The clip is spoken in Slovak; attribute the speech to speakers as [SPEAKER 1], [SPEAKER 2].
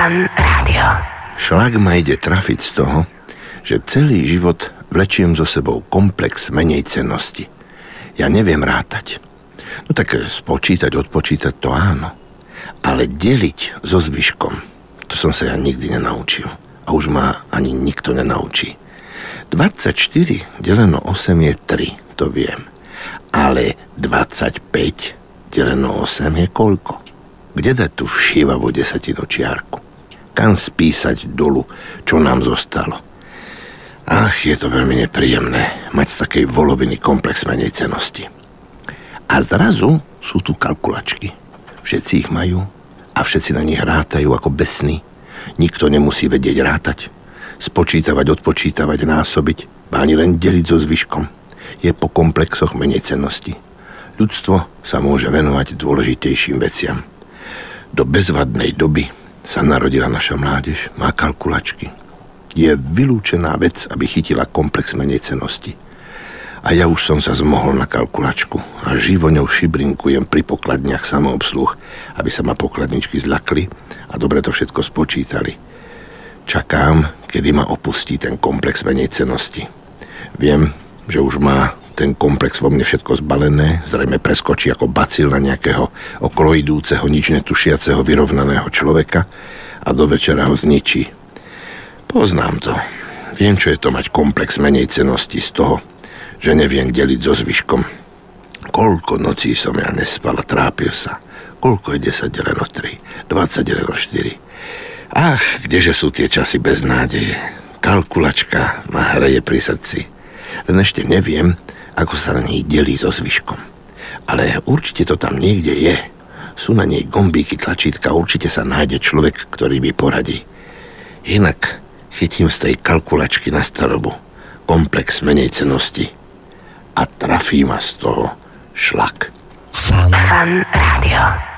[SPEAKER 1] Fan Rádio.
[SPEAKER 2] Šlak ma ide trafiť z toho, že celý život vlečiem so sebou komplex menej cennosti. Ja neviem rátať. No tak spočítať, odpočítať to áno. Ale deliť so zvyškom, to som sa ja nikdy nenaučil. A už ma ani nikto nenaučí. 24 deleno 8 je 3, to viem. Ale 25 deleno 8 je koľko? Kde dať tú všívavú desatinu čiarku? Kam spísať dolu, čo nám zostalo? Ach, je to veľmi nepríjemné mať z takej voloviny komplex menej cenosti. A zrazu sú tu kalkulačky. Všetci ich majú a všetci na nich rátajú ako besní. Nikto nemusí vedieť rátať, spočítavať, odpočítavať, násobiť, ani len deliť so zvyškom. Je po komplexoch menej cennosti. Ľudstvo sa môže venovať dôležitejším veciam. Do bezvadnej doby sa narodila naša mládež, má kalkulačky. Je vylúčená vec, aby chytila komplex menej cenosti. A ja už som sa zmohol na kalkulačku a živo ňou šibrinkujem pri pokladniach samoobsluh, aby sa ma pokladničky zlakli a dobre to všetko spočítali. Čakám, kedy ma opustí ten komplex menej cenosti. Viem, že už má ten komplex vo mne všetko zbalené, zrejme preskočí ako bacil na nejakého okoloidúceho, nič netušiaceho, vyrovnaného človeka a do večera ho zničí. Poznám to. Viem, čo je to mať komplex menej cenosti z toho, že neviem deliť so zvyškom. Koľko nocí som ja nespal a trápil sa. Koľko je 10 deleno 3, 20 deleno 4. Ach, kdeže sú tie časy bez nádeje. Kalkulačka ma hreje pri srdci. Len ešte neviem, ako sa na nej delí so zvyškom. Ale určite to tam niekde je. Sú na nej gombíky, tlačítka, určite sa nájde človek, ktorý mi poradí. Inak chytím z tej kalkulačky na starobu komplex menej cenosti a trafí ma z toho šlak.
[SPEAKER 1] Fan Rádio.